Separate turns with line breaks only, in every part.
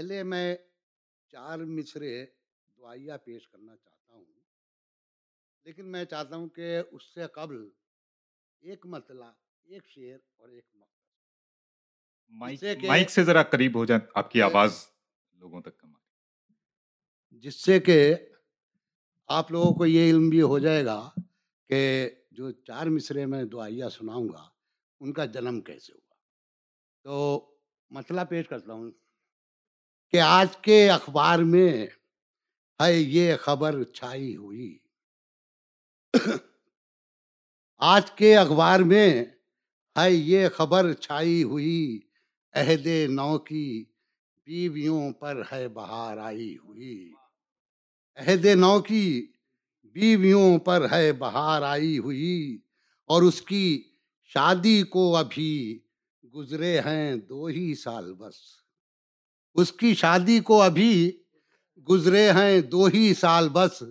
پہلے میں چار مصرے دعائیہ پیش کرنا چاہتا ہوں۔ لیکن میں چاہتا ہوں کہ اس سے قبل ایک مطلع ایک شعر اور ایک مقصد
مائک سے ذرا قریب ہو جائے آپ کی آواز لوگوں تک کم
جس سے کہ آپ لوگوں کو یہ علم بھی ہو جائے گا کہ جو چار مصرے میں دعائیہ سناؤں گا ان کا جنم کیسے ہوا۔ تو مسئلہ پیش کرتا ہوں۔ کہ آج کے اخبار میں ہے، یہ خبر چھائی ہوئی۔ آج کے اخبار میں ہے، یہ خبر چھائی ہوئی۔ عہد نو کی بیویوں پر ہے، بہار آئی ہوئی۔ عہد نو کی بیویوں پر ہے، بہار آئی ہوئی۔ اور اس کی شادی کو ابھی گزرے ہیں دو ہی سال بس۔ اس کی شادی کو ابھی گزرے ہیں دو ہی سال بس۔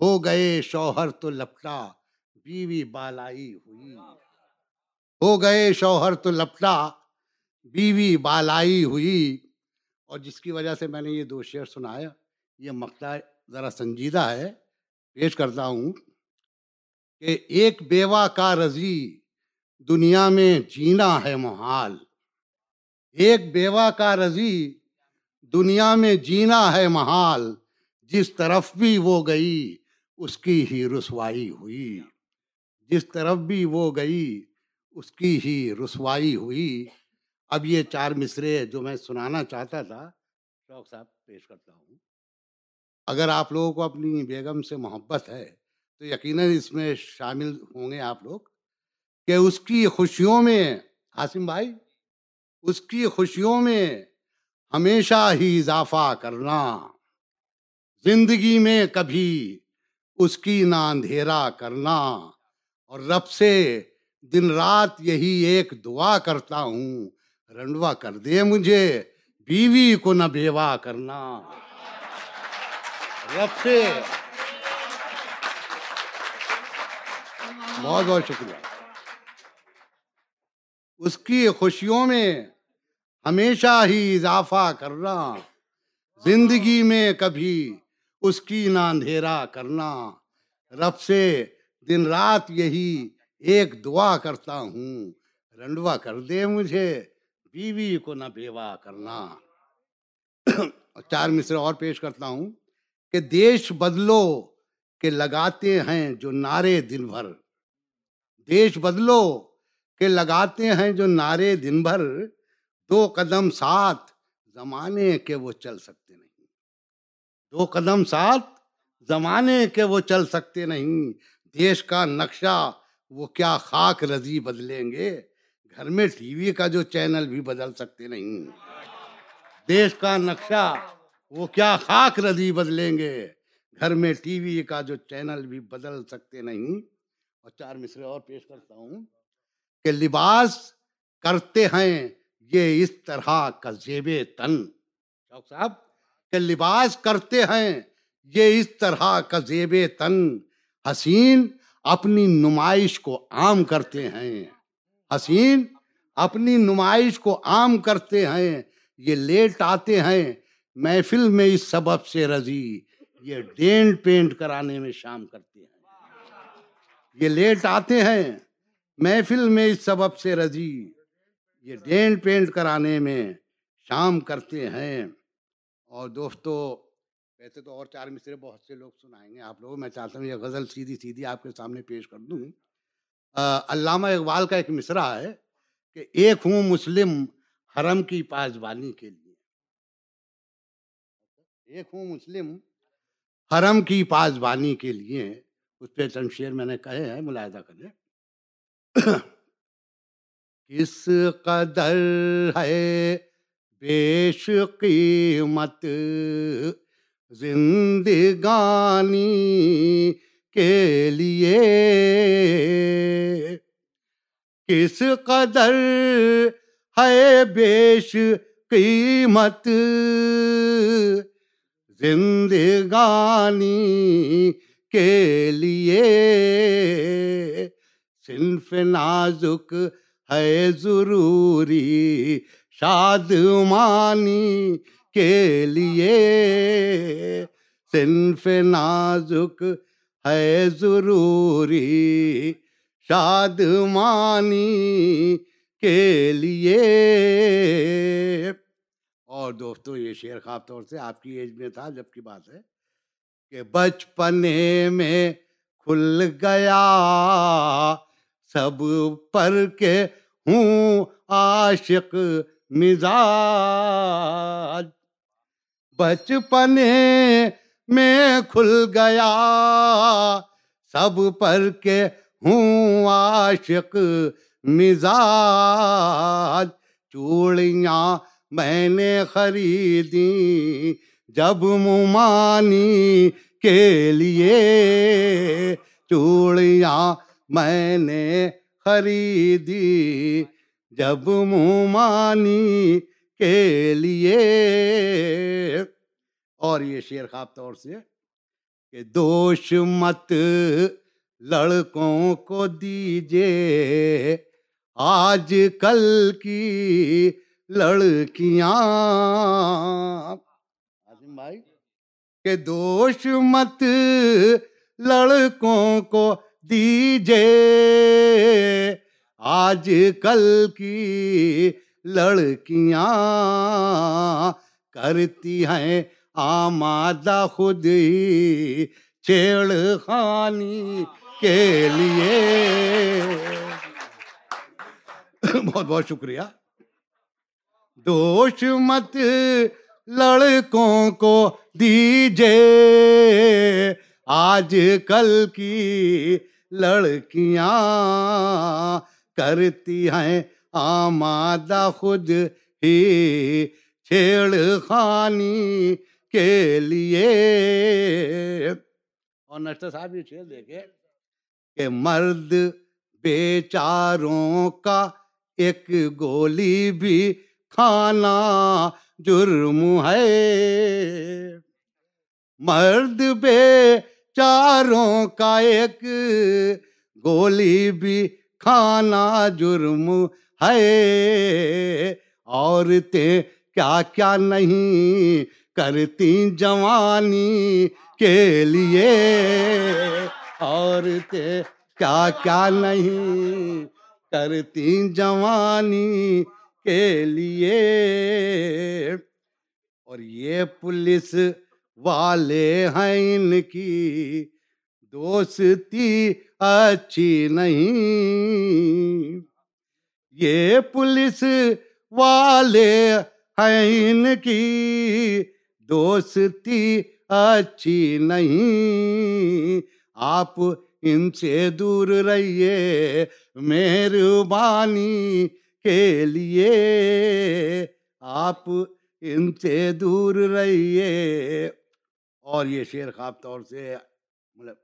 ہو گئے شوہر تو لپٹا، بیوی بالائی ہوئی۔ ہو گئے شوہر تو لپٹا، بیوی بالائی ہوئی۔ اور جس کی وجہ سے میں نے یہ دو شعر سنایا، یہ مقطع ذرا سنجیدہ ہے۔ پیش کرتا ہوں کہ ایک بیوہ کا رضی دنیا میں جینا ہے محال۔ ایک بیوہ کا رضی دنیا میں جینا ہے محال، جس طرف بھی وہ گئی، اس کی ہی رسوائی ہوئی۔ جس طرف بھی وہ گئی، اس کی ہی رسوائی ہوئی۔ اب یہ چار مصرے جو میں سنانا چاہتا تھا۔ شوق صاحب، پیش کرتا ہوں۔ اگر آپ لوگوں کو اپنی بیگم سے محبت ہے، تو یقیناً اس میں شامل ہوں گے آپ لوگ کہ اس کی خوشیوں میں عاصم بھائی، اس کی خوشیوں میں ہمیشہ ہی اضافہ کرنا۔ زندگی میں کبھی اس کی نہ اندھیرا کرنا۔ اور رب سے دن رات یہی ایک دعا کرتا ہوں، رنڈوا کر دے مجھے، بیوی کو نہ بیوہ کرنا۔ رب سے۔ بہت بہت شکریہ۔ اس کی خوشیوں میں ہمیشہ ہی اضافہ کرنا۔ زندگی میں کبھی اس کی نہ اندھیرا کرنا۔ رب سے دن رات یہی ایک دعا کرتا ہوں۔ رنڈوا کر دے مجھے، بیوی کو نہ بیوہ کرنا۔ چار مصر اور پیش کرتا ہوں کہ دیش بدلو کہ لگاتے ہیں جو نعرے دن بھر۔ دیش بدلو کہ لگاتے ہیں جو نعرے دن بھر۔ دو قدم ساتھ زمانے کے وہ چل سکتے نہیں۔ دو قدم ساتھ زمانے کے وہ چل سکتے نہیں۔ دیش کا نقشہ وہ کیا خاک رضی بدلیں گے؟ گھر میں ٹی وی کا جو چینل بھی بدل سکتے نہیں۔ دیش کا نقشہ وہ کیا خاک رضی بدلیں گے؟ گھر میں ٹی وی کا جو چینل بھی بدل سکتے نہیں۔ اور چار مصرے اور پیش کرتا ہوں کہ لباس کرتے ہیں۔ یہ اس طرح کا زیب تن۔ شوق صاحب، کہ لباس کرتے ہیں، یہ اس طرح کا زیب تن۔ حسین اپنی نمائش کو عام کرتے ہیں۔ حسین اپنی نمائش کو عام کرتے ہیں۔ یہ لیٹ آتے ہیں۔ محفل میں اس سبب سے رضی۔ یہ ڈینٹ پینٹ کرانے میں شام کرتے ہیں۔ یہ لیٹ آتے ہیں۔ محفل میں اس سبب سے رضی۔ یہ ڈینٹ پینٹ کرانے میں شام کرتے ہیں۔ اور دوستو ویسے تو اور چار مصرے بہت سے لوگ سنائیں گے۔ آپ لوگ میں چاہتا ہوں یہ غزل سیدھی سیدھی آپ کے سامنے پیش کر دوں۔ علامہ اقبال کا ایک مصرع ہے کہ ایک ہوں مسلم حرم کی پاسبانی کے لیے۔ ایک ہوں مسلم حرم کی پاسبانی کے لیے۔ اس پہ چند شیر میں نے کہے ہیں ملاحظہ کریں۔ کس قدر ہے بیش قیمت زندگانی کے لیے؟ کس قدر ہے بیش قیمت زندگانی کے لیے؟ صنف نازک ہے ضروری شادمانی کے لیے۔ صنف نازک ہے ضروری شادمانی کے لیے۔ اور دوستو، یہ شعر خاص طور سے آپ کی ایج میں تھا جب کی بات ہے کہ بچپنے میں کھل گیا۔ سب پر کے ہوں عاشق مزاج۔ بچپنے میں کھل گیا، سب پر کے ہوں عاشق مزاج۔ چوڑیاں میں نے خریدی جب ممانی کے لیے۔ چوڑیاں میں نے خریدی۔ جب ممانی کے لیے۔ اور یہ شیر خواب طور سے کہ دوش مت لڑکوں کو دیجیے آج کل کی لڑکیاں۔ بھائی، کہ دوش مت لڑکوں کو دیجیے آج کل کی لڑکیاں کرتی ہیں آمادہ خود ہی چھیڑ خانی کے لیے۔ بہت بہت شکریہ۔ دوش مت لڑکوں کو دیجے آج کل کی لڑکیاں کرتی ہیں آمادہ خود ہی چھیڑ خانی کے لیے اور نشتر صاحب یہ شعر دیکھے کہ مرد بیچاروں کا ایک گولی بھی کھانا جرم ہے مرد بے چاروں کا ایک گولی بھی کھانا جرم ہے۔ عورتیں کیا کیا نہیں کرتی جوانی کے لیے۔ عورتیں کیا کیا نہیں کرتی جوانی کے لیے۔ اور یہ پولیس والے ہیں ان کی۔ دوستی اچھی نہیں۔ یہ پولیس والے ہیں ان کی۔ دوستی اچھی نہیں۔ آپ ان سے دور رہیے مہربانی کے لیے۔ آپ ان سے دور رہیے۔ اور یہ شعر خواب طور سے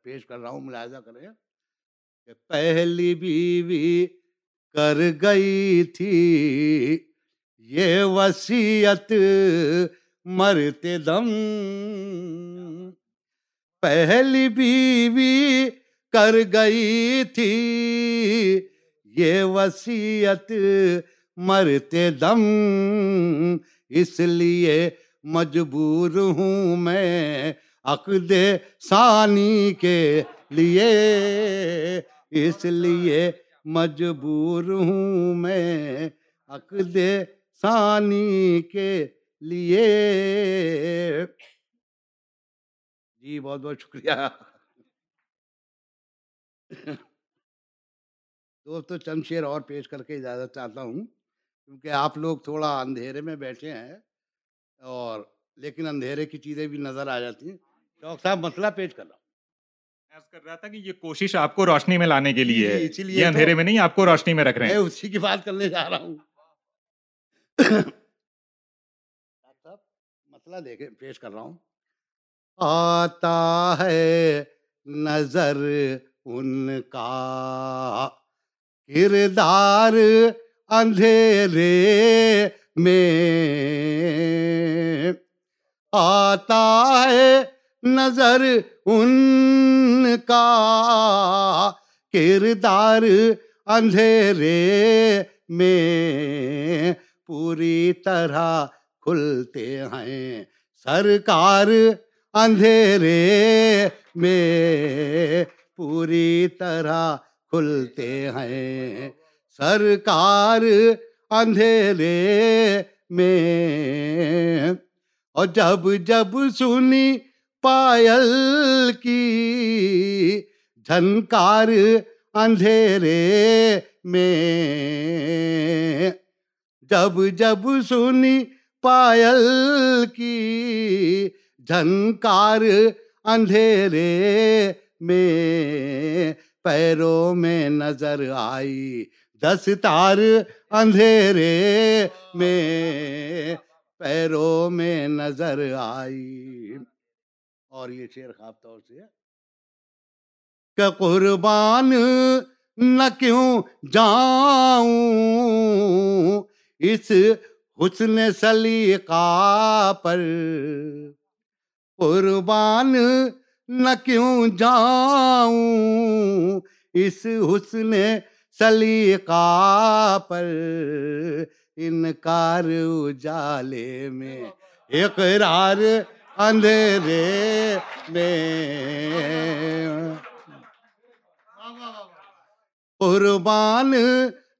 پیش کر رہا ہوں ملاحظہ کریں کہ پہلی بیوی کر گئی تھی یہ وسیعت مرتے دم۔ پہلی بیوی کر گئی تھی یہ وسیعت مرتے دم۔ اس لیے مجبور ہوں میں عقد ثانی کے لیے۔ اس لیے مجبور ہوں میں عقد ثانی کے لیے۔ جی بہت بہت شکریہ۔ دوستو چند شیر اور پیش کر کے اجازت چاہتا ہوں، کیونکہ آپ لوگ تھوڑا اندھیرے میں بیٹھے ہیں۔ اور لیکن اندھیرے کی چیزیں بھی نظر آ جاتی ہیں۔ شوق صاحب مسئلہ پیش کر رہا ہوں۔
کر رہا تھا کہ یہ کوشش آپ کو روشنی میں لانے کے لیے
جی، اسی لیے
یہ
تو-
اندھیرے میں نہیں آپ کو روشنی میں رکھ رہے ہیں۔
اسی کی بات کرنے جا رہا ہوں۔ صاحب مسئلہ دیکھیں پیش کر رہا ہوں۔ آتا ہے نظر ان کا۔ کردار اندھیرے میں آتا ہے نظر ان کا کردار اندھیرے میں پوری طرح کھلتے ہیں سرکار اندھیرے میں پوری طرح کھلتے ہیں سرکار اندھیرے میں اور جب جب سنی پائل کی جھنکار اندھیرے میں جب جب سنی پائل کی جھنکار اندھیرے میں پیروں میں نظر آئی دستار اندھیرے میں پیروں میں نظر آئی۔ اور یہ شیر خواب طور سے کہ قربان نہ کیوں جاؤں اس حسن سلیقہ پر۔ قربان نہ کیوں جاؤں اس حسن سلیقہ پر انکار اجالے میں، اقرار اندھیرے میں۔ قربان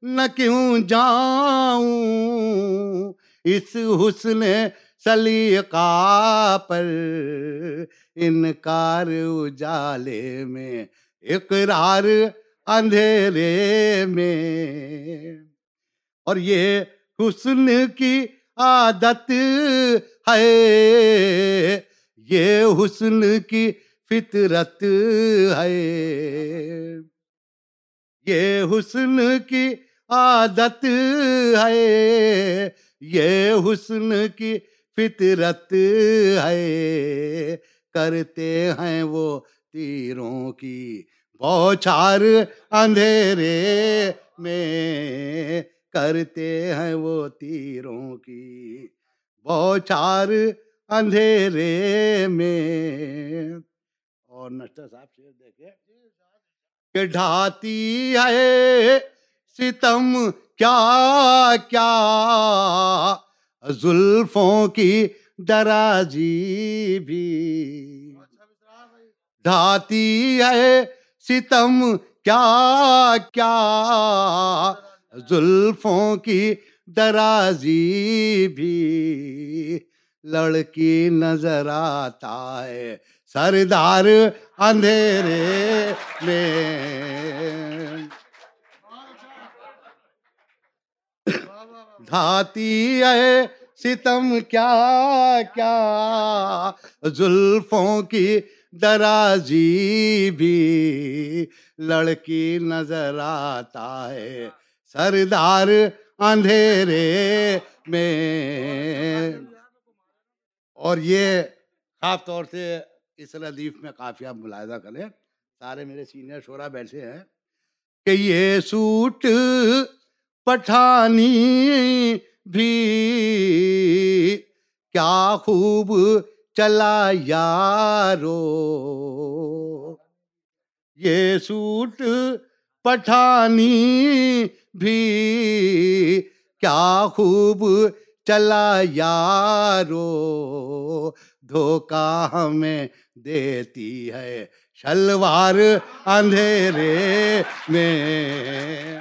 نہ کیوں جاؤں اس حسن سلیقہ پر انکار اجالے میں؟ اقرار اندھیرے میں۔ اور یہ حسن کی عادت ہے۔ یہ حسن کی فطرت ہے۔ یہ حسن کی عادت ہے۔ یہ حسن کی فطرت ہے۔ کرتے ہیں وہ تیروں کی بوچھار اندھیرے میں کرتے ہیں وہ تیروں کی۔ بوچھار اندھیرے میں۔ اور نشتر صاحب شیر دیکھے کہ ڈھاتی ہے ستم کیا کیا۔ زلفوں کی درازی بھی۔ ڈھاتی ہے ستم، کیا کیا؟ زلفوں کی درازی بھی لڑکی نظر آتا ہے۔ سردار اندھیرے میں۔ دھاتی ہے ستم، کیا کیا؟ زلفوں کی درازی بھی لڑکی نظر آتا ہے۔ سردار اندھیرے میں۔ اور یہ خاص طور سے اس ردیف میں کافی آپ ملاحظہ کریں۔ سارے میرے سینئر شورا بیٹھے ہیں کہ یہ سوٹ پٹھانی بھی کیا خوب چلا یارو۔ یہ سوٹ پٹھانی بھی کیا خوب چلا یارو۔ دھوکا ہمیں دیتی ہے شلوار اندھیرے میں۔